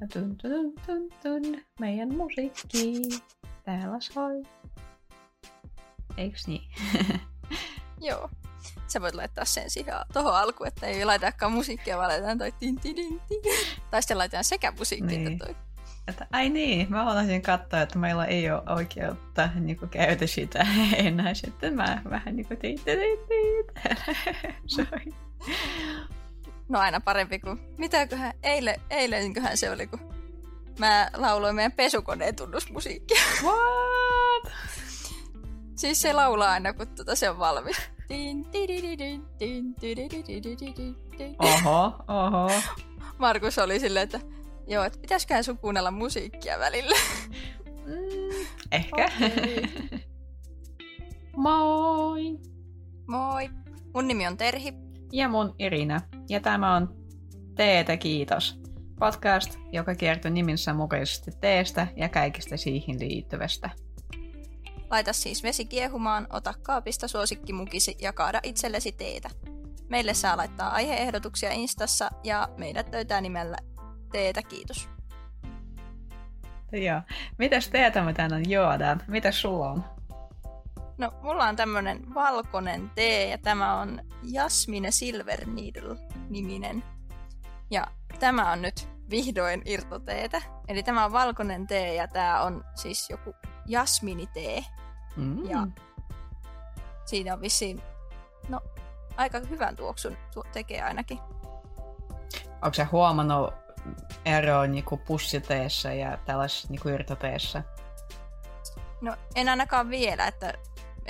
Ja tun, tun, tun, tun, meidän musiikki täällä soi. Eiks niin? Joo. Sä voit laittaa sen siihen tuohon alkuun, että ei laitakaan musiikkia, vaan laitetaan toi tin, tin, tin, tin. Tai sitten laitetaan sekä musiikki niin. että toi. Että, ai niin, mä haluaisin katsoa, että meillä ei ole oikeutta niin kuin, käytä sitä enää. Sitten mä vähän niin kuin tii, tii, tii. No aina parempi kuin, mitäköhän, eilen, eilenköhän se oli, kun mä lauloin meidän pesukoneen tunnusmusiikkia. What? Siis se laulaa aina, kun tuota se on valmis. Oho, oho. Markus oli silleen, että joo, että pitäisiköhän sun kuunnella musiikkia välillä. Mm, ehkä. Okay. Moi! Moi! Mun nimi on Terhi. Ja mun Irina. Ja tämä on Teetä kiitos. Podcast, joka kertoo niminsä mukaisesti teestä ja kaikista siihen liittyvästä. Laita siis vesi kiehumaan, ota kaapista suosikkimukisi ja kaada itsellesi teetä. Meille saa laittaa aiheehdotuksia Instassa ja meidät löytää nimellä Teetä kiitos. Joo. Mitäs teetä me tänään juodaan? Mitäs sulla on? No, mulla on tämmönen valkoinen tee ja tämä on Jasmine Silver Needle-niminen. Ja tämä on nyt vihdoin irtoteetä. Eli tämä on valkoinen tee ja tämä on siis joku jasminitee. Mm. Ja siinä on vissiin, no aika hyvän tuoksun tuo tekee ainakin. Onko se huomannut eroa niinku pussiteessä ja tällaisessa niinku irtoteessa? No en ainakaan vielä, että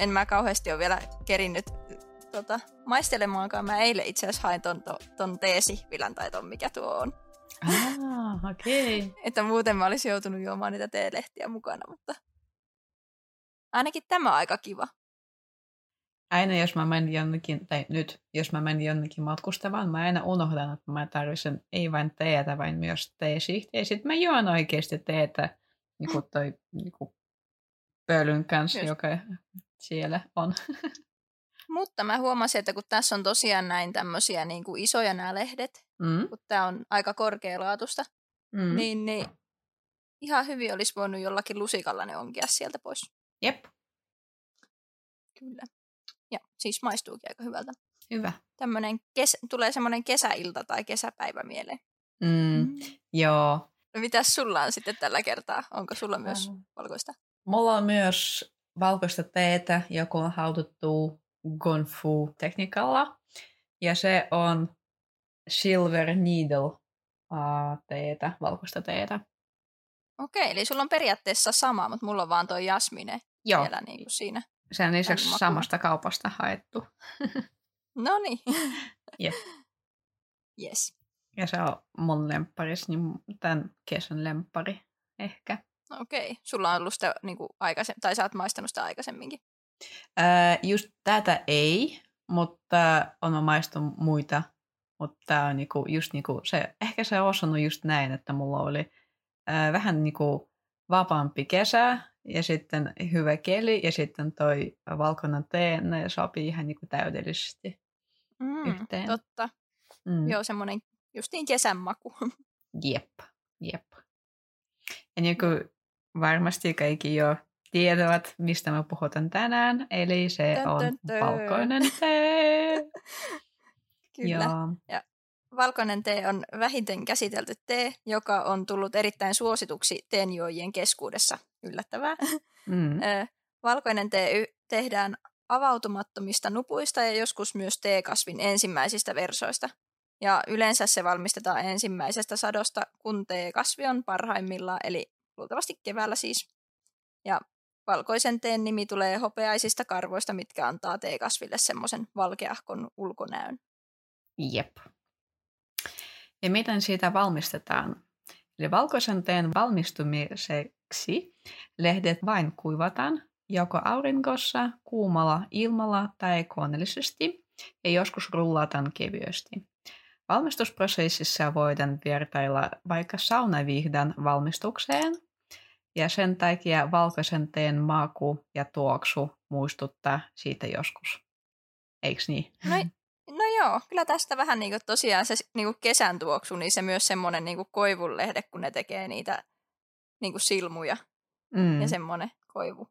en mä kauheasti ole vielä kerinnyt tota, maistelemaankaan. Mä eilen itse asiassa hain ton, ton, ton teesihvilän tai ton mikä tuo on. Ah, okei. Okay. että muuten mä olisin joutunut juomaan niitä teelehtiä mukana, mutta ainakin tämä on aika kiva. Aina jos mä menen jonnekin, tai nyt jos mä menen jonnekin matkustamaan, mä aina unohdan, että mä tarvitsen ei vain teetä, vaan myös teesihtiä. Ja sitten mä juon oikeasti teetä niin kuin toi niin kuin pölyn kanssa, Just. joka siellä on. Mutta mä huomasin, että kun tässä on tosiaan näin tämmöisiä niin kuin isoja nämä lehdet, mm. kun tämä on aika korkealaatusta, mm. niin, niin ihan hyvin olisi voinut jollakin lusikalla ne onkia sieltä pois. Jep. Kyllä. Ja siis maistuukin aika hyvältä. Hyvä. Tämmönen kes- tulee semmoinen kesäilta tai kesäpäivä mieleen. Mm, mm. Joo. No mitäs sulla on sitten tällä kertaa? Onko sulla myös valkoista? Mulla on myös valkoista teetä, joka on haututtu Gonfu-tekniikalla. Ja se on Silver Needle teetä, valkoista teetä. Okei, eli sulla on periaatteessa sama, mutta mulla on vaan tuo jasmine Joo. vielä niin kuin siinä. Sen lisäksi samasta kaupasta haettu. no niin. Yep. Yes. Ja se on mun lempparis, niin tämän kesän lemppari ehkä. Okei. Okay. Sulla on ollut sitä niin kuin aikaisem- tai sä oot maistanut sitä aikaisemminkin. Ää, just tätä ei, mutta on maistunut muita. Mutta tämä on niinku, just niinku se, ehkä se on osannut just näin, että mulla oli ää, vähän niinku vapaampi kesä ja sitten hyvä keli ja sitten toi valkoinen tee, ne sopii ihan niinku täydellisesti mm, yhteen. Totta. Mm. Joo, semmoinen justiin kesän maku. Jep, jep. Ja niin kuin varmasti kaikki jo tietävät, mistä me puhutaan tänään, eli se tön, on tön, tön. valkoinen tee. Kyllä. Ja. ja valkoinen tee on vähiten käsitelty tee, joka on tullut erittäin suosituksi teenjuojien keskuudessa. Yllättävää. Mm. valkoinen tee tehdään avautumattomista nupuista ja joskus myös teekasvin ensimmäisistä versoista. Ja yleensä se valmistetaan ensimmäisestä sadosta, kun teekasvi on parhaimmillaan, eli luultavasti keväällä siis. Ja valkoisen teen nimi tulee hopeaisista karvoista, mitkä antaa teekasville semmoisen valkeahkon ulkonäön. Jep. Ja miten siitä valmistetaan? Eli valkoisen teen valmistumiseksi lehdet vain kuivataan joko aurinkossa, kuumalla ilmalla tai koneellisesti ja joskus rullataan kevyesti. Valmistusprosessissa voidaan vertailla vaikka saunavihdan valmistukseen ja sen takia valkoisen teen maku ja tuoksu muistuttaa siitä joskus. Eiks niin? No, no joo, kyllä tästä vähän niin kuin tosiaan se niin kuin kesän tuoksu, niin se myös semmoinen niin koivunlehde, kun ne tekee niitä niin kuin silmuja mm. ja semmoinen koivu.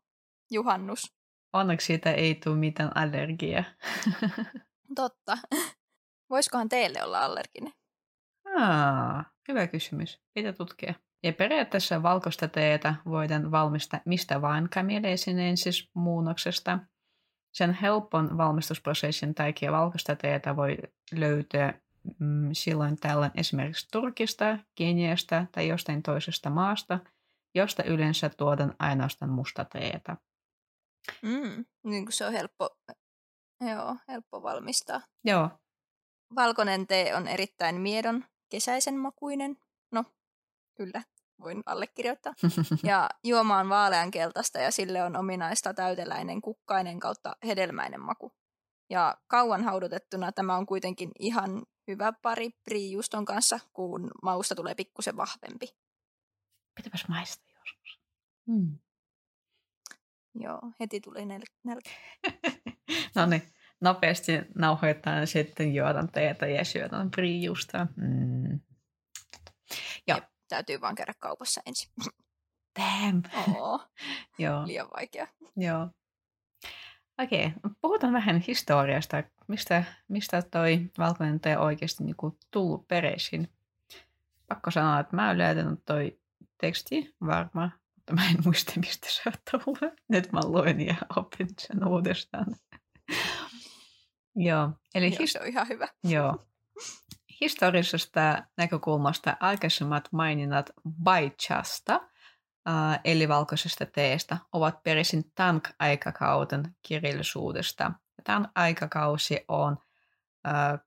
Juhannus. Onneksi siitä ei tule mitään allergiaa. Totta. Voisikohan teille olla allerginen? Aa, hyvä kysymys. Pitää tutkia. Ja periaatteessa valkoista teetä voidaan valmistaa mistä vain siis muunnoksesta. Sen helpon valmistusprosessin takia valkoista teetä voi löytää mm, silloin tällöin esimerkiksi Turkista, Keniasta tai jostain toisesta maasta, josta yleensä tuodaan ainoastaan musta teetä. Mm, niin kuin se on helppo, joo, helppo valmistaa. Joo. Valkoinen tee on erittäin miedon, kesäisen makuinen. Kyllä, voin allekirjoittaa. Ja juoma on vaaleankeltaista ja sille on ominaista täyteläinen kukkainen kautta hedelmäinen maku. Ja kauan haudutettuna tämä on kuitenkin ihan hyvä pari priijuston kanssa, kun mausta tulee pikkusen vahvempi. Pitäpäs maistaa joskus. Mm. Joo, heti tuli nel- nälkä. no niin, nopeasti nauhoitetaan sitten juotan teetä ja syötän priijusta. Mm. Täytyy vaan käydä kaupassa ensin. Damn. Oo, Joo. liian vaikea. Joo. Okei, okay. puhutaan vähän historiasta. Mistä, mistä toi valkoinen tee oikeasti niinku tullut pereisin? Pakko sanoa, että mä olen toi teksti varmaan mutta mä en muista, mistä se on tullut. Nyt mä luen ja opin sen uudestaan. Joo, eli Joo, his- se on ihan hyvä. Joo. Historisesta näkökulmasta aikaisemmat maininnat Baichasta, eli valkoisesta teestä, ovat peräisin Tank-aikakauden kirjallisuudesta. Tank-aikakausi on äh,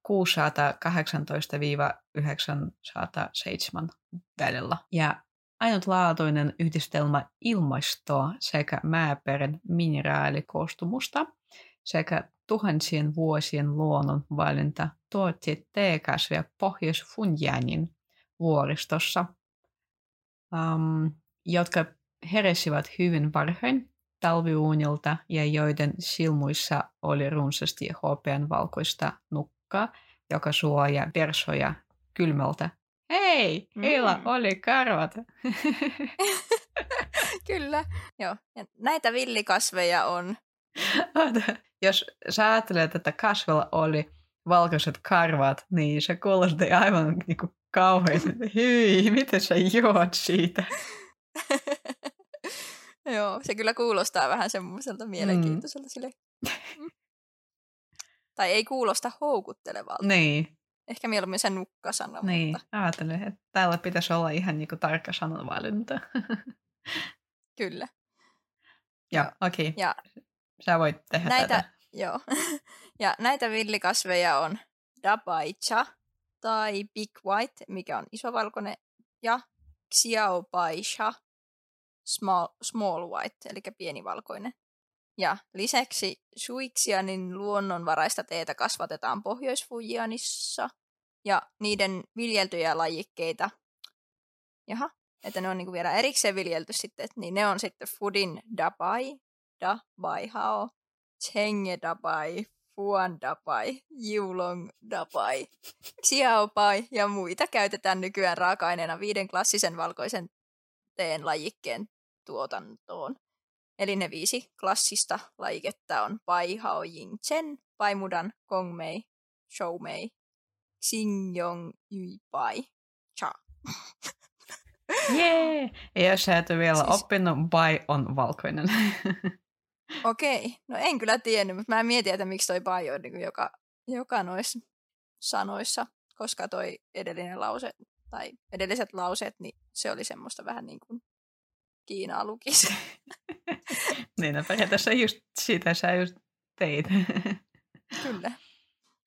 618-907 välillä. Ja ainutlaatuinen yhdistelmä ilmastoa sekä maaperän mineraalikoostumusta sekä tuhansien vuosien luonnon valinta tuotti teekasveja Pohjois-Funjanin vuoristossa, um, jotka heresivät hyvin varhain talviuunilta ja joiden silmuissa oli runsaasti hopean valkoista nukkaa, joka suojaa versoja kylmältä Hei, Ila mm. oli karvat. Kyllä, joo. Ja näitä villikasveja on. Jos sä ajattelet, että kasvella oli valkoiset karvat, niin se kuulosti aivan niin kuin kauhean. Hyi, miten sä juot siitä? joo, se kyllä kuulostaa vähän semmoiselta mielenkiintoiselta mm. sille. Mm. tai ei kuulosta houkuttelevalta. Niin. Ehkä mieluummin se nukkasana. Niin, mutta... ajattelin, että täällä pitäisi olla ihan niin kuin tarkka sananvalinta. Kyllä. Joo, okei. Okay. Ja Sä voit tehdä näitä, tätä. Joo. ja näitä villikasveja on dabaicha tai big white, mikä on isovalkoinen, ja xiaobaisha, small, small white, eli pienivalkoinen. Ja lisäksi Suixianin luonnonvaraista teetä kasvatetaan pohjois ja niiden viljeltyjä lajikkeita, jaha, että ne on niinku vielä erikseen viljelty sitten, niin ne on sitten Fudin Dabai, Da Bai Hao, Chenge Dabai, Fuan Dabai, Yulong Dabai, Xiao Bai ja muita käytetään nykyään raaka-aineena viiden klassisen valkoisen teen lajikkeen tuotantoon. Eli ne viisi klassista lajiketta on Pai Hao Ying Chen, Paimudan, Gongmei, Shoumei, Xingyong Yui Pai, Cha. Jee! Sä et ole vielä siis... oppinut, Bai on valkoinen. Okei, no en kyllä tiennyt, mutta mä mietin, että miksi toi Bai on niin joka, joka noissa sanoissa, koska toi edellinen lause, tai edelliset lauseet, niin se oli semmoista vähän niin kuin Kiinaa lukisi. niin, no periaatteessa just sitä sä just teit. Kyllä.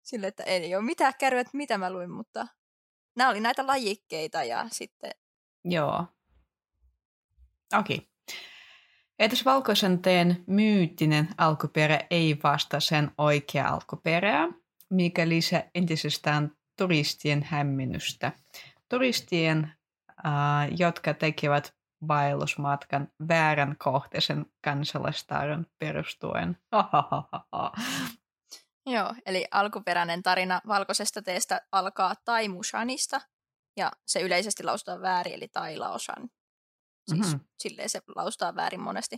Sille, että ei ole mitään kärryä, että mitä mä luin, mutta nämä oli näitä lajikkeita ja sitten... Joo. Okei. Okay. Edes valkoisen teen myyttinen alkuperä ei vasta sen oikea alkuperää, mikä lisää entisestään turistien hämmennystä. Turistien, äh, jotka tekevät vaellusmatkan väärän kohteisen kansalaistaidon perustuen. Joo, eli alkuperäinen tarina valkoisesta teestä alkaa Taimushanista, ja se yleisesti lausutaan väärin, eli Tailaosan. Siis mm-hmm. silleen se laustaa väärin monesti.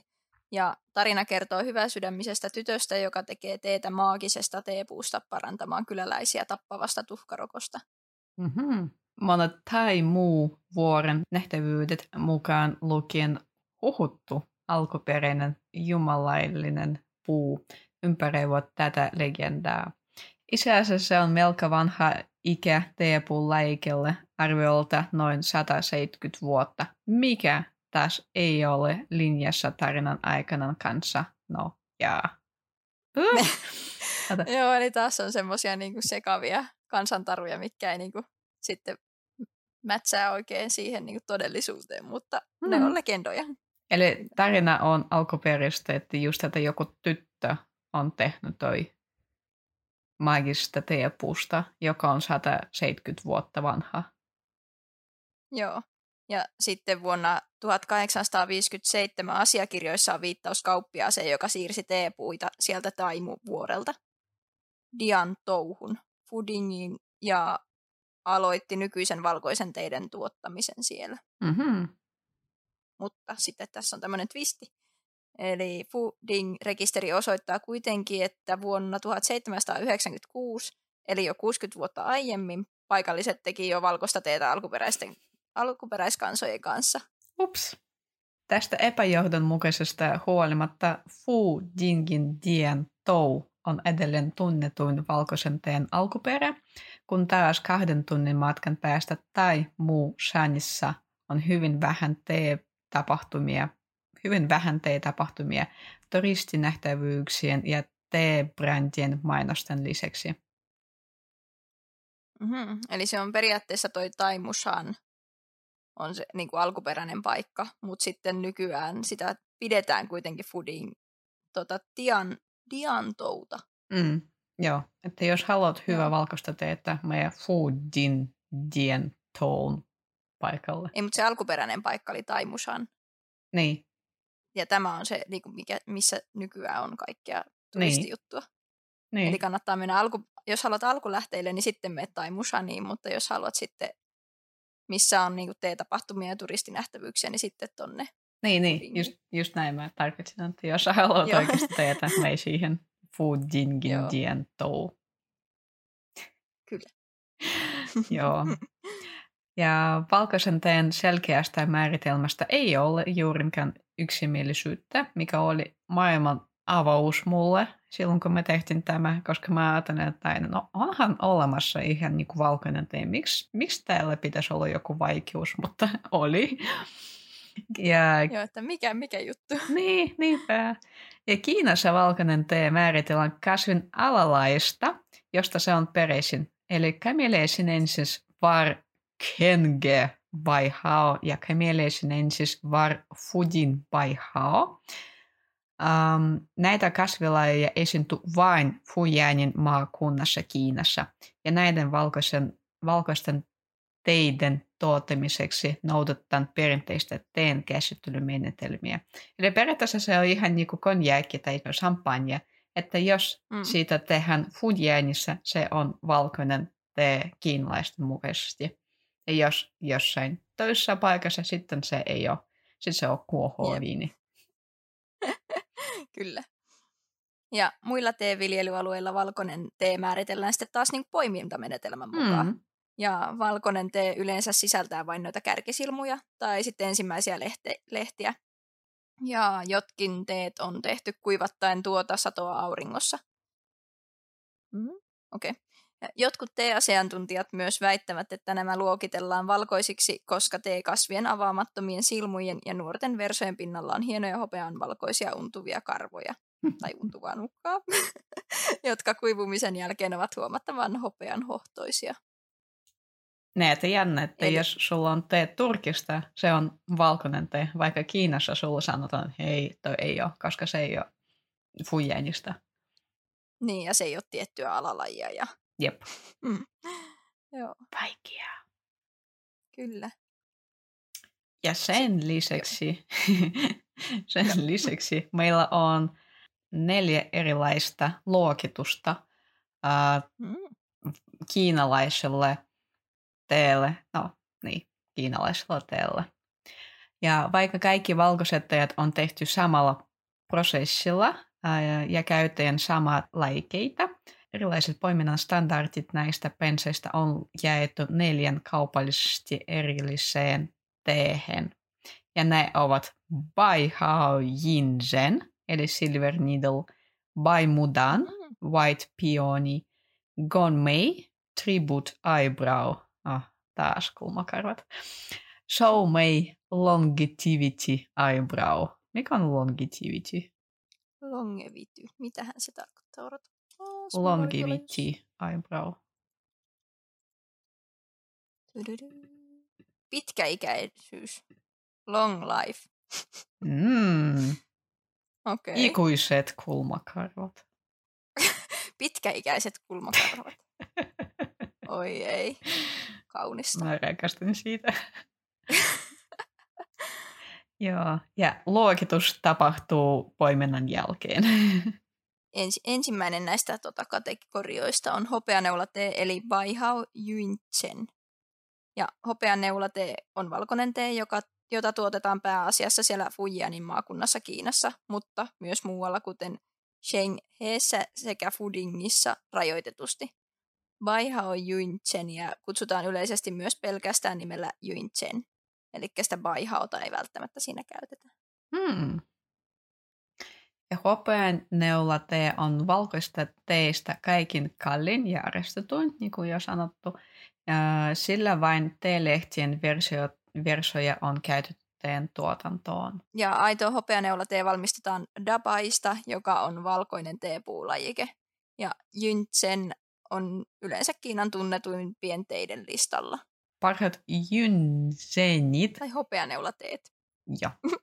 Ja tarina kertoo hyväsydämisestä tytöstä, joka tekee teetä maagisesta teepuusta parantamaan kyläläisiä tappavasta tuhkarokosta. Mm-hmm. Monet tai muu vuoren nähtävyydet mukaan lukien uhuttu alkuperäinen jumalaillinen puu ympäröivät tätä legendaa. Itse asiassa se on melko vanha ikä teepuun lajikelle, arviolta noin 170 vuotta, mikä taas ei ole linjassa tarinan aikana kanssa. No, jaa. Uh. Joo, eli taas on semmoisia niinku sekavia kansantaruja, mitkä ei niinku sitten mätsää oikein siihen niinku todellisuuteen, mutta mm. ne on legendoja. Eli tarina on alkuperäistä, että just että joku tyttö on tehnyt toi magista teepuusta, joka on 170 vuotta vanha. Joo. Ja sitten vuonna 1857 asiakirjoissa on viittaus kauppiaaseen, joka siirsi teepuita sieltä Taimu-vuorelta Dian touhun Fudingin ja aloitti nykyisen valkoisen teiden tuottamisen siellä. Mm-hmm. Mutta sitten tässä on tämmöinen twisti. Eli Fuding-rekisteri osoittaa kuitenkin, että vuonna 1796, eli jo 60 vuotta aiemmin, paikalliset teki jo valkoista teetä alkuperäisten alkuperäiskansojen kanssa. Ups. Tästä epäjohdonmukaisesta huolimatta Fu Jingin Dien Tou on edelleen tunnetuin valkoisen teen alkuperä, kun taas kahden tunnin matkan päästä tai muu Shanissa on hyvin vähän tee-tapahtumia, hyvin vähän tee-tapahtumia turistinähtävyyksien ja tee-brändien mainosten lisäksi. Mm-hmm. Eli se on periaatteessa toi Taimushan on se niin kuin alkuperäinen paikka, mutta sitten nykyään sitä pidetään kuitenkin foodin tota, tian, diantouta. Mm, joo, että jos haluat hyvää valkoista teetä, meidän foodin dientoon paikalle. Ei, mutta se alkuperäinen paikka oli Taimusan. Niin. Ja tämä on se, niin kuin mikä, missä nykyään on kaikkea turistijuttua. Niin. Niin. Eli kannattaa mennä alku, jos haluat alkulähteille, niin sitten menet Taimusaniin, mutta jos haluat sitten missä on niin T-tapahtumia ja turistinähtävyyksiä, niin sitten tonne. Niin, niin. Just, just näin mä tarkoitin, että jos haluat oikeasti teetä, me ei siihen dien tou. Kyllä. Joo. Ja valkoisen teen selkeästä määritelmästä ei ole juurinkään yksimielisyyttä, mikä oli maailman avaus mulle silloin, kun me tehtiin tämä, koska mä ajattelin, että no onhan olemassa ihan niin kuin valkoinen tee. Miksi, miksi täällä pitäisi olla joku vaikeus, mutta oli. Ja, Joo, että mikä, mikä juttu. Niin, niinpä. Ja Kiinassa valkoinen tee määritellään kasvin alalaista, josta se on peräisin. Eli Camellia var kenge by hao ja Camellia var fudin by hao. Um, näitä kasvilajeja esiintyy vain Fujianin maakunnassa Kiinassa, ja näiden valkoisen, valkoisten teiden tuottamiseksi noudatetaan perinteistä teen käsittelymenetelmiä. Eli periaatteessa se on ihan niin kuin konjääkki tai champagne, että jos mm. siitä tehdään Fujianissa, se on valkoinen tee kiinalaisten mukaisesti. Ja jos jossain toisessa paikassa, sitten se ei ole, sitten se on kuohuoviini. Kyllä. Ja muilla teeviljelyalueilla valkoinen tee määritellään sitten taas niin poimintamenetelmän mukaan. Mm. Ja valkoinen tee yleensä sisältää vain noita kärkisilmuja tai sitten ensimmäisiä lehte- lehtiä. Ja jotkin teet on tehty kuivattaen tuota satoa auringossa. Mm, Okei. Okay. Jotkut teeasiantuntijat myös väittävät, että nämä luokitellaan valkoisiksi, koska teekasvien avaamattomien silmujen ja nuorten versojen pinnalla on hienoja hopean valkoisia untuvia karvoja tai untuvaa nukkaa, jotka kuivumisen jälkeen ovat huomattavan hopean hohtoisia. että jännä, että Eli... jos sulla on tee Turkista, se on valkoinen tee, vaikka Kiinassa sulla sanotaan, että hei, toi ei ole, koska se ei ole fujänistä. Niin, ja se ei ole tiettyä alalajia ja Jep. Mm. Joo. Vaikeaa. Kyllä. Ja sen lisäksi, sen lisäksi meillä on neljä erilaista luokitusta uh, mm. kiinalaiselle teelle. No niin, kiinalaisella teellä. Ja vaikka kaikki valkosettajat on tehty samalla prosessilla ää, ja käyttäen samaa laikeita, erilaiset poiminnan standardit näistä penseistä on jaettu neljän kaupallisesti erilliseen teehen. Ja ne ovat Bai Hao Yinzhen, eli Silver Needle, Bai Mudan, mm. White Peony, Gone May, Tribute Eyebrow, ah, taas kulmakarvat, Show May Longevity Eyebrow. Mikä on longevity? Longevity. Mitähän se tarkoittaa? Odota. Oh, longevity eyebrow. Pitkäikäisyys. Long life. Mm. Okay. Ikuiset kulmakarvat. Pitkäikäiset kulmakarvat. Oi ei. Kaunista. Mä rakastin siitä. Joo, ja luokitus tapahtuu poimennan jälkeen. Ens, ensimmäinen näistä tota, kategorioista on hopeaneulate eli Baihao Yunchen. Ja hopeaneulate on valkoinen tee, joka, jota tuotetaan pääasiassa siellä Fujianin maakunnassa Kiinassa, mutta myös muualla kuten Shengheessä sekä Fudingissa rajoitetusti. Baihao ja kutsutaan yleisesti myös pelkästään nimellä Yunchen. Eli sitä baihaota ei välttämättä siinä käytetä. Hmm. Ja hopean neulatee on valkoista teistä kaikin kallin ja arvostetuin, niin kuin jo sanottu. Ja sillä vain teelehtien versio, versioja on käytetty teen tuotantoon. Ja aito hopeaneulatee valmistetaan dabaista, joka on valkoinen teepuulajike. Ja Jyntsen on yleensä Kiinan tunnetuin pienteiden listalla parhaat jynsenit. Tai hopeaneulateet. Joo.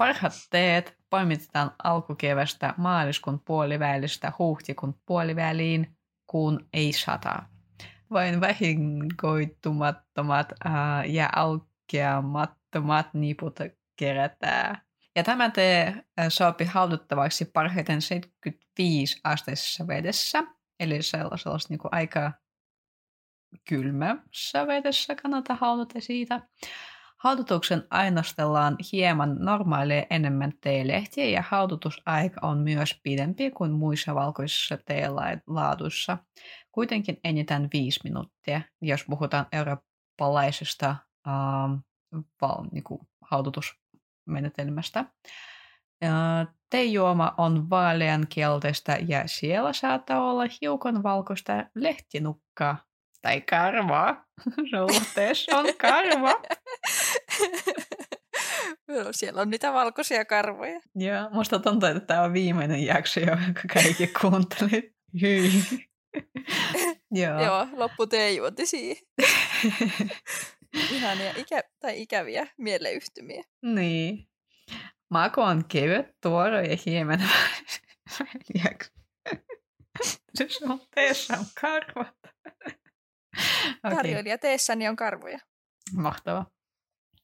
Parhaat teet poimitetaan alkukevästä maaliskuun puolivälistä huhtikuun puoliväliin, kun ei sata. Vain vahinkoitumattomat ää, ja aukeamattomat niput kerätään. Ja tämä tee sopii hauduttavaksi parhaiten 75 asteisessa vedessä, eli sellaisella niin aika kylmässä vedessä kannata haudata siitä. Haudutuksen ainostellaan hieman normaalia enemmän teelehtiä ja haudutusaika on myös pidempi kuin muissa valkoisissa teelaaduissa. Kuitenkin enintään viisi minuuttia, jos puhutaan eurooppalaisesta ähm, val, niin kuin haudutusmenetelmästä. Äh, teejuoma on vaaleankielteistä ja siellä saattaa olla hiukan valkoista lehtinukkaa tai karvaa. Suhteessa on karva. No, siellä on niitä valkoisia karvoja. Joo, musta tuntuu, että tämä on viimeinen jakso, jonka kaikki kuunteli. Hyi. Joo. Joo, loppu teejuonti siihen. Ihania ikä, tai ikäviä mieleyhtymiä. Niin. Maku on kevyt, tuoro ja hieman Se on teessä on karvat okay. Tarjoilija teessäni on karvoja. Mahtavaa.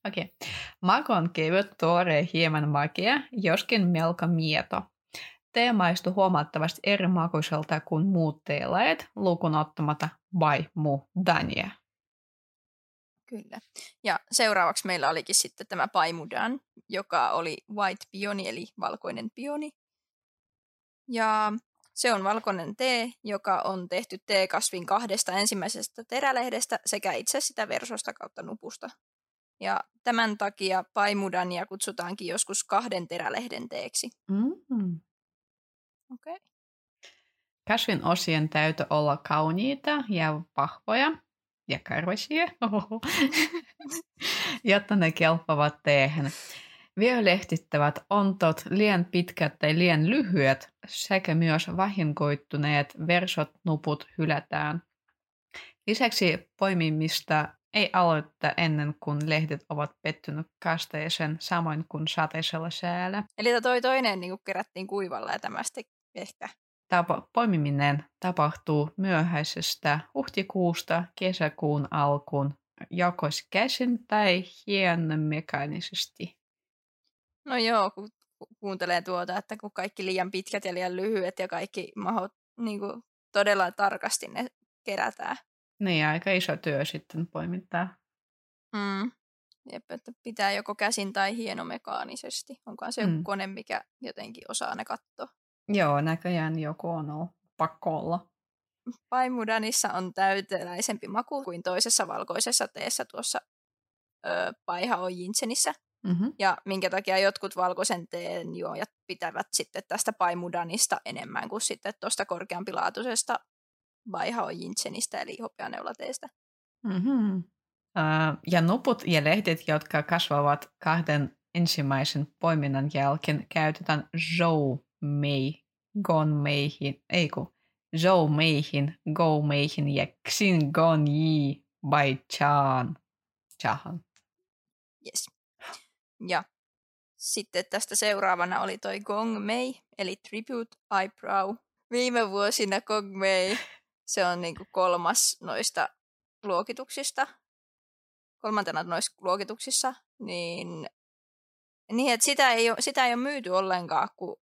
Okei. Okay. Maku on kevyt, tuore hieman makea, joskin melko mieto. Tee maistuu huomattavasti eri makuiselta kuin muut teelajat, lukuun ottamatta by mu dania. Kyllä. Ja seuraavaksi meillä olikin sitten tämä paimudan, joka oli white pioni, eli valkoinen pioni. Ja se on valkoinen tee, joka on tehty teekasvin kahdesta ensimmäisestä terälehdestä sekä itse sitä versosta kautta nupusta. Ja tämän takia paimudania kutsutaankin joskus kahden terälehden teeksi. Mm. Okay. Kasvin osien täytyy olla kauniita ja vahvoja ja karvaisia, jotta ne kelpavat teehen. Violehtittävät ontot, liian pitkät tai liian lyhyet sekä myös vahinkoittuneet versot nuput hylätään. Lisäksi poimimista ei aloittaa ennen kuin lehdet ovat pettynyt kasteeseen, samoin kuin sateisella säällä. Eli toi toinen niin kerättiin kuivalla ja tämä sitten ehkä Tapa, poimiminen tapahtuu myöhäisestä huhtikuusta kesäkuun alkuun, joko käsin tai hieman mekaanisesti. No joo, kun kuuntelee tuota, että kun kaikki liian pitkät ja liian lyhyet ja kaikki mahot, niin kuin, todella tarkasti ne kerätään. Niin, aika iso työ sitten poimittaa. Mm. Jep, että pitää joko käsin tai hienomekaanisesti. Onkohan se mm. joku kone, mikä jotenkin osaa ne katsoa. Joo, näköjään joku on ollut. Pakko olla. Paimudanissa on täyteläisempi maku kuin toisessa valkoisessa teessä tuossa ö, Paiha Jinsenissä. Mm-hmm. Ja minkä takia jotkut valkoisen teen juojat pitävät sitten tästä Paimudanista enemmän kuin sitten tuosta korkeampilaatuisesta Paiha Jinssenistä, eli hopeaneulateestä. Mm-hmm. Uh, ja nuput ja lehdet, jotka kasvavat kahden ensimmäisen poiminnan jälkeen, käytetään zhou mei, gon meihin, ei kun, meihin, go meihin ja xin gon yi bai chan. Chahan. Yes. Ja sitten tästä seuraavana oli toi Gong Mei, eli Tribute Eyebrow. Viime vuosina Gong Mei, se on niinku kolmas noista luokituksista, kolmantena noissa luokituksissa, niin, niin että sitä ei, ole, sitä ei ole myyty ollenkaan, kun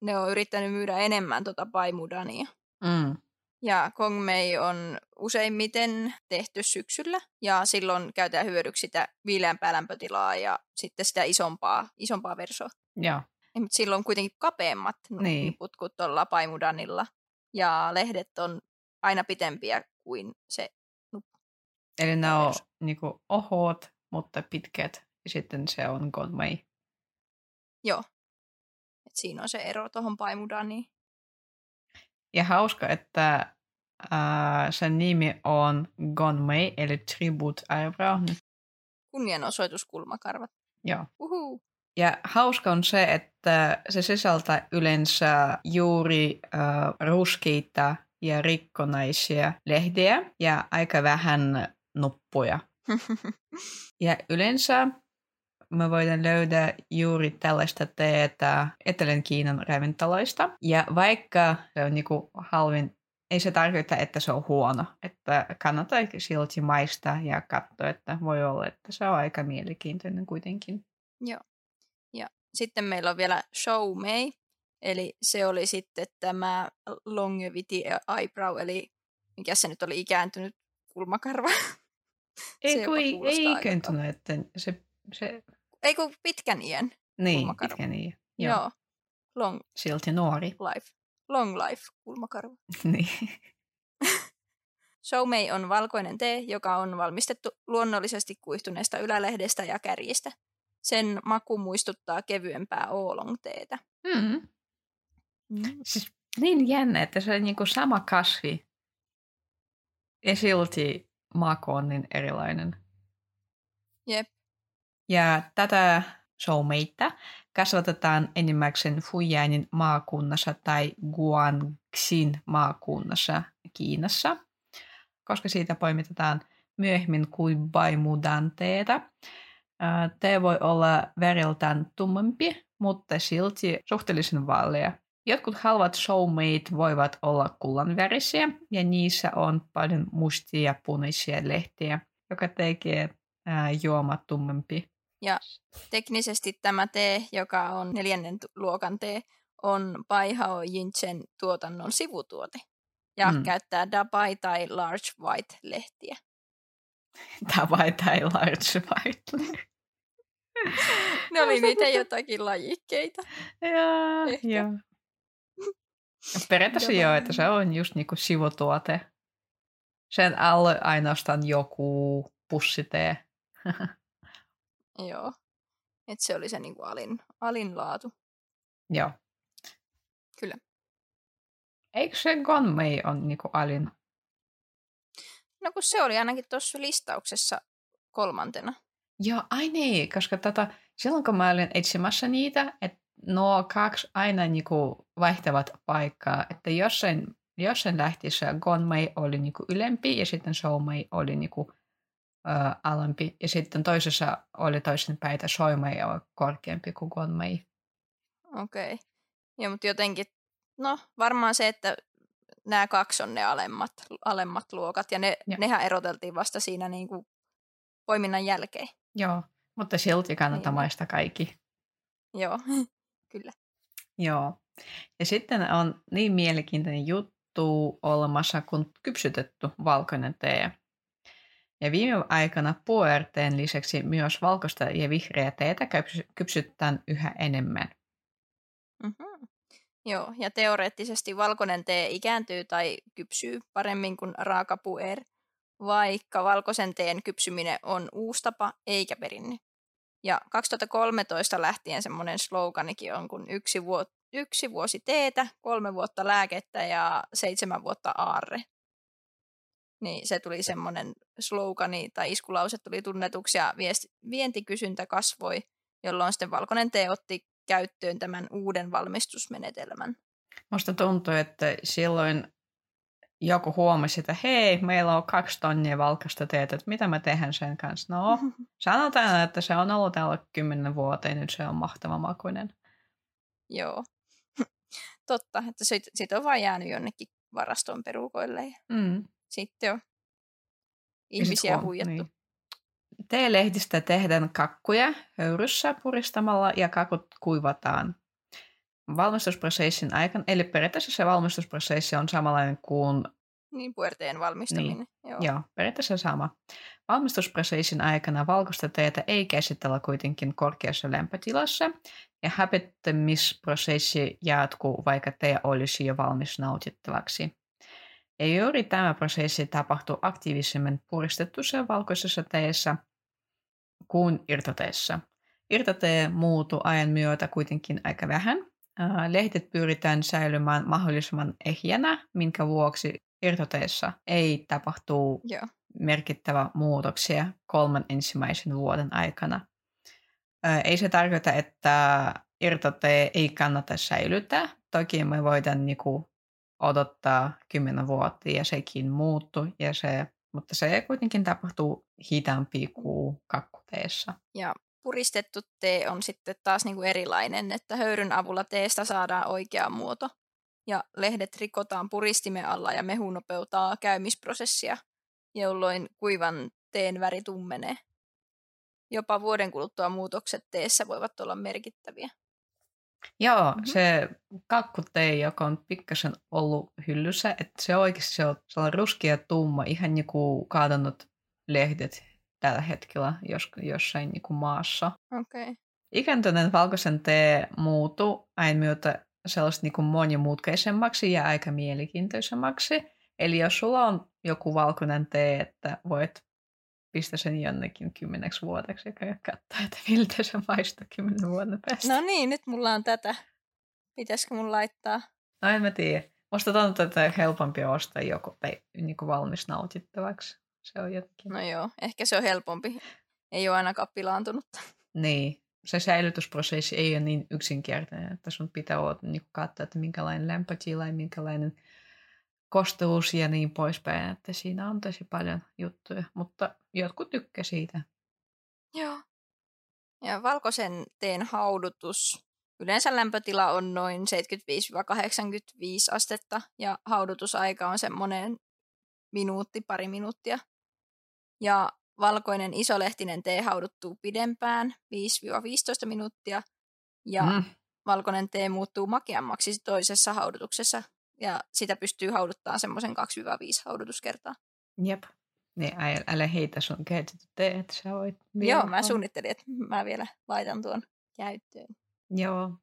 ne on yrittänyt myydä enemmän tota paimudania. Mm. Ja Kongmei on useimmiten tehty syksyllä ja silloin käytetään hyödyksi sitä viileämpää lämpötilaa ja sitten sitä isompaa, isompaa versoa. Ja. Mutta silloin on kuitenkin kapeammat niin. niput kuin tuolla paimudanilla ja lehdet on aina pitempiä kuin se nuppu. Eli ne on niinku ohot, mutta pitkät ja sitten se on Kongmei. Joo. Et siinä on se ero tuohon paimudaniin. Ja hauska, että äh, sen nimi on Gonmei, eli Tribute Eyebrow. Kunnianosoituskulmakarvat. Joo. Uhu. Ja hauska on se, että se sisältää yleensä juuri äh, ruskeita ja rikkonaisia lehtiä ja aika vähän nuppuja. ja yleensä me voidaan löydä juuri tällaista teetä Etelän Kiinan ravintoloista. Ja vaikka se on niinku halvin, ei se tarkoita, että se on huono. Että kannattaa silti maistaa ja katsoa, että voi olla, että se on aika mielenkiintoinen kuitenkin. Joo. Ja sitten meillä on vielä Show Mei, eli se oli sitten tämä Longevity Eyebrow, eli mikä se nyt oli ikääntynyt kulmakarva. Ei, kun ei, ei ikääntynyt, että se, se ei kun pitkän iän Niin, kulmakarva. pitkän iän. Joo. Joo. Long Silti nuori. Life. Long life kulmakarva. niin. Soumei on valkoinen tee, joka on valmistettu luonnollisesti kuihtuneesta ylälehdestä ja kärjistä. Sen maku muistuttaa kevyempää oolong-teetä. Mm. Mm. Siis niin jännä, että se on niinku sama kasvi ja silti maku on niin erilainen. Jep. Ja tätä showmeitä kasvatetaan enimmäkseen Fujianin maakunnassa tai Guangxin maakunnassa Kiinassa, koska siitä poimitetaan myöhemmin kuin Baimudan Tee voi olla väriltään tummempi, mutta silti suhteellisen vaalea. Jotkut halvat showmate voivat olla kullanvärisiä ja niissä on paljon mustia ja punaisia lehtiä, joka tekee juomat tummempi. Ja teknisesti tämä tee, joka on neljännen luokan tee, on Baihao Yinchen tuotannon sivutuote ja mm. käyttää Dabai tai Large White-lehtiä. Dabai tai Large White Ne oli niitä jotakin lajikkeita. Joo, joo. Periaatteessa joo, että se on just niinku sivutuote. Sen alle ainoastaan joku pussitee. Joo. Et se oli se niinku alin, alin laatu. Joo. Kyllä. Eikö se Gonmei on niinku alin? No kun se oli ainakin tuossa listauksessa kolmantena. Joo, ai niin, koska tota, silloin kun mä olin etsimässä niitä, että nuo kaksi aina niinku vaihtavat paikkaa, että jossain, jossain lähtiessä Gonmei oli niinku ylempi ja sitten Shoumei oli niinku ö, alempi. Ja sitten toisessa oli toisen päitä Soimei ja korkeampi kuin Gonmei. Okei. Okay. Joo, mutta jotenkin, no varmaan se, että nämä kaksi on ne alemmat, alemmat luokat, ja ne, ja. nehän eroteltiin vasta siinä niin kuin poiminnan jälkeen. Joo, mutta silti kannattaa niin. maista kaikki. Joo, kyllä. Joo. Ja sitten on niin mielenkiintoinen juttu, olemassa kuin kypsytetty valkoinen tee. Ja viime aikana puerteen lisäksi myös valkoista ja vihreää teetä kypsytetään yhä enemmän. Mm-hmm. Joo, ja teoreettisesti valkoinen tee ikääntyy tai kypsyy paremmin kuin raaka puer, vaikka valkoisen teen kypsyminen on uusi tapa eikä perinne. Ja 2013 lähtien semmoinen sloganikin on, kun yksi, vuo, yksi vuosi teetä, kolme vuotta lääkettä ja seitsemän vuotta aarre. Niin se tuli semmoinen slogani tai iskulause tuli tunnetuksi ja viesti, vientikysyntä kasvoi, jolloin sitten valkoinen tee otti käyttöön tämän uuden valmistusmenetelmän. Musta tuntuu, että silloin joku huomasi, että hei, meillä on kaksi tonnia valkasta teetä, että mitä mä tehdään sen kanssa? No, sanotaan, että se on ollut täällä kymmenen vuoteen, nyt se on mahtava makuinen. Joo. Totta, että sit, sit on vaan jäänyt jonnekin varaston perukoille ja mm. sitten on ihmisiä sit huijattu. Niin. Teelehdistä tehdään kakkuja höyryssä puristamalla ja kakut kuivataan valmistusprosessin aikana. Eli periaatteessa se valmistusprosessi on samanlainen kuin... Niin, puerteen valmistaminen. Niin. Joo. Joo, periaatteessa sama. Valmistusprosessin aikana valkoista teetä ei käsitellä kuitenkin korkeassa lämpötilassa, ja häpettämisprosessi jatkuu, vaikka tee olisi jo valmis nautittavaksi. Ja juuri tämä prosessi tapahtuu aktiivisemmin puristetussa valkoisessa teessä kuin irtoteessa. Irtotee muuttuu ajan myötä kuitenkin aika vähän. Lehdet pyritään säilymään mahdollisimman ehjänä, minkä vuoksi irtoteessa ei tapahtuu Joo. merkittävä muutoksia kolmen ensimmäisen vuoden aikana. Ei se tarkoita, että irtotee ei kannata säilyttää. Toki me voidaan niinku odottaa kymmenen vuotta ja sekin muuttuu, ja se, mutta se kuitenkin tapahtuu hitaampi kuin kakkuteessa. Ja puristettu tee on sitten taas niinku erilainen, että höyryn avulla teestä saadaan oikea muoto. Ja lehdet rikotaan puristimen alla ja mehu nopeuttaa käymisprosessia, jolloin kuivan teen väri tummenee. Jopa vuoden kuluttua muutokset teessä voivat olla merkittäviä. Joo, mm-hmm. se kakkutei, joka on pikkasen ollut hyllyssä, että se oikeasti se on sellainen ruskea tumma, ihan joku kaadannut lehdet tällä hetkellä jos, jossain niin kuin maassa. Okay. Ikääntyneen valkoisen tee muuttuu aina myötä sellaista niin kuin monimutkaisemmaksi ja aika mielenkiintoisemmaksi. Eli jos sulla on joku valkoinen tee, että voit pistä sen jonnekin kymmeneksi vuodeksi ja katsoa, että miltä se maistuu kymmenen vuoden päästä. No niin, nyt mulla on tätä. Pitäisikö mun laittaa? No en mä tiedä. Musta tuntuu, että on helpompi ostaa joku niin kuin valmis nautittavaksi. Se on jotenkin. No joo, ehkä se on helpompi. Ei ole ainakaan pilaantunut. Niin, se säilytysprosessi ei ole niin yksinkertainen, että sun pitää olla, niin katsoa, että minkälainen lämpötila ja minkälainen kosteus ja niin poispäin, että siinä on tosi paljon juttuja, mutta jotkut tykkää siitä. Joo. Ja valkoisen teen haudutus. Yleensä lämpötila on noin 75-85 astetta ja haudutusaika on semmoinen minuutti, pari minuuttia. Ja valkoinen isolehtinen tee hauduttuu pidempään, 5-15 minuuttia. Ja mm. valkoinen tee muuttuu makeammaksi toisessa haudutuksessa ja sitä pystyy hauduttaa semmoisen 2-5 haudutuskertaa. Jep. Niin, älä, älä heitä sun käytetty tee, että sä voit Joo, mä suunnittelin, että mä vielä laitan tuon käyttöön. Joo.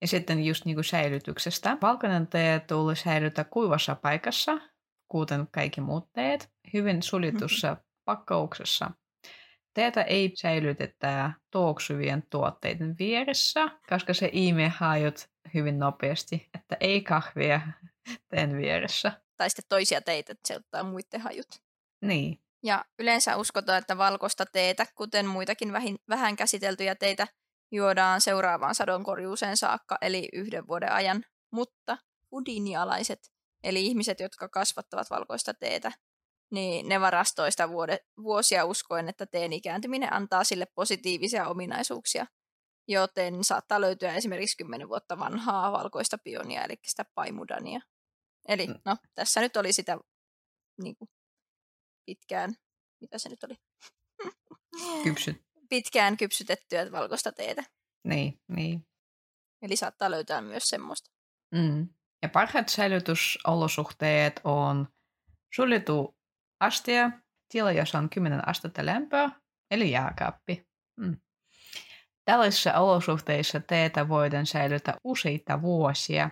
Ja sitten just niin kuin säilytyksestä. Valkoinen tee tulee säilyttää kuivassa paikassa, kuten kaikki muut teet, hyvin suljetussa pakkauksessa. Teetä ei säilytetä tuoksuvien tuotteiden vieressä, koska se imee hajut hyvin nopeasti, että ei kahvia teen vieressä. Tai sitten toisia teitä, että se ottaa muiden hajut. Niin. Ja yleensä uskotaan, että valkoista teetä, kuten muitakin vähän käsiteltyjä teitä, juodaan seuraavaan sadonkorjuuseen saakka, eli yhden vuoden ajan. Mutta udinialaiset, eli ihmiset, jotka kasvattavat valkoista teetä, niin ne varastoista vuode, vuosia uskoen, että teen ikääntyminen antaa sille positiivisia ominaisuuksia joten saattaa löytyä esimerkiksi 10 vuotta vanhaa valkoista pionia, eli sitä paimudania. Eli mm. no, tässä nyt oli sitä niin kuin, pitkään, mitä se nyt oli? Kypsyt. Pitkään kypsytettyä valkoista teetä. Niin, niin. Eli saattaa löytää myös semmoista. Mm. Ja parhaat säilytysolosuhteet on suljettu astia, tila, jossa on 10 astetta lämpöä, eli jääkaappi. Mm. Tällaisissa olosuhteissa teetä voidaan säilyttää useita vuosia,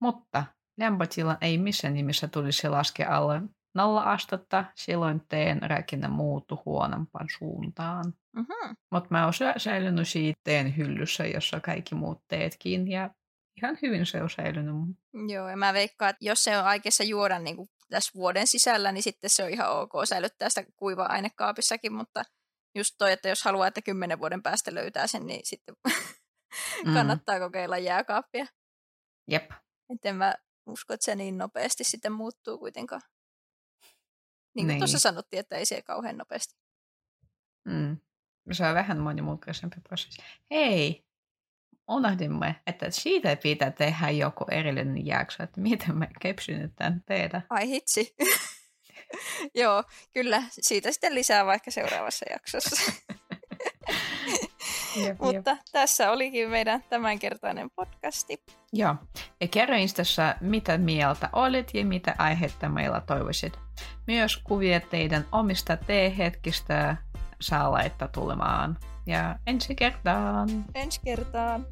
mutta lämpötilan ei missään nimessä tulisi laskea alle nolla astetta, silloin teen rakenne muuttu huonompaan suuntaan. Mm-hmm. Mutta mä oon säilynyt siitä teen hyllyssä, jossa kaikki muut teetkin, ja ihan hyvin se on säilynyt. Joo, ja mä veikkaan, että jos se on aikeissa juoda niin kuin tässä vuoden sisällä, niin sitten se on ihan ok säilyttää sitä kuivaa ainekaapissakin, mutta just toi, että jos haluaa, että kymmenen vuoden päästä löytää sen, niin sitten mm. kannattaa kokeilla jääkaappia. Jep. Että en mä usko, että se niin nopeasti sitten muuttuu kuitenkaan. Niin kuin niin. tuossa sanottiin, että ei se kauhean nopeasti. Mm. Se on vähän monimutkaisempi prosessi. Hei, unohdimme, että siitä pitää tehdä joku erillinen jakso, että miten me kepsynytään teitä. Ai hitsi. Joo, kyllä. Siitä sitten lisää vaikka seuraavassa jaksossa. jep, Mutta jep. tässä olikin meidän tämänkertainen podcasti. Joo, ja kerro Instassa, mitä mieltä olit ja mitä aihetta meillä toivoisit. Myös kuvia teidän omista teehetkistä saa laittaa tulemaan. ja en schik dan. En schik dan.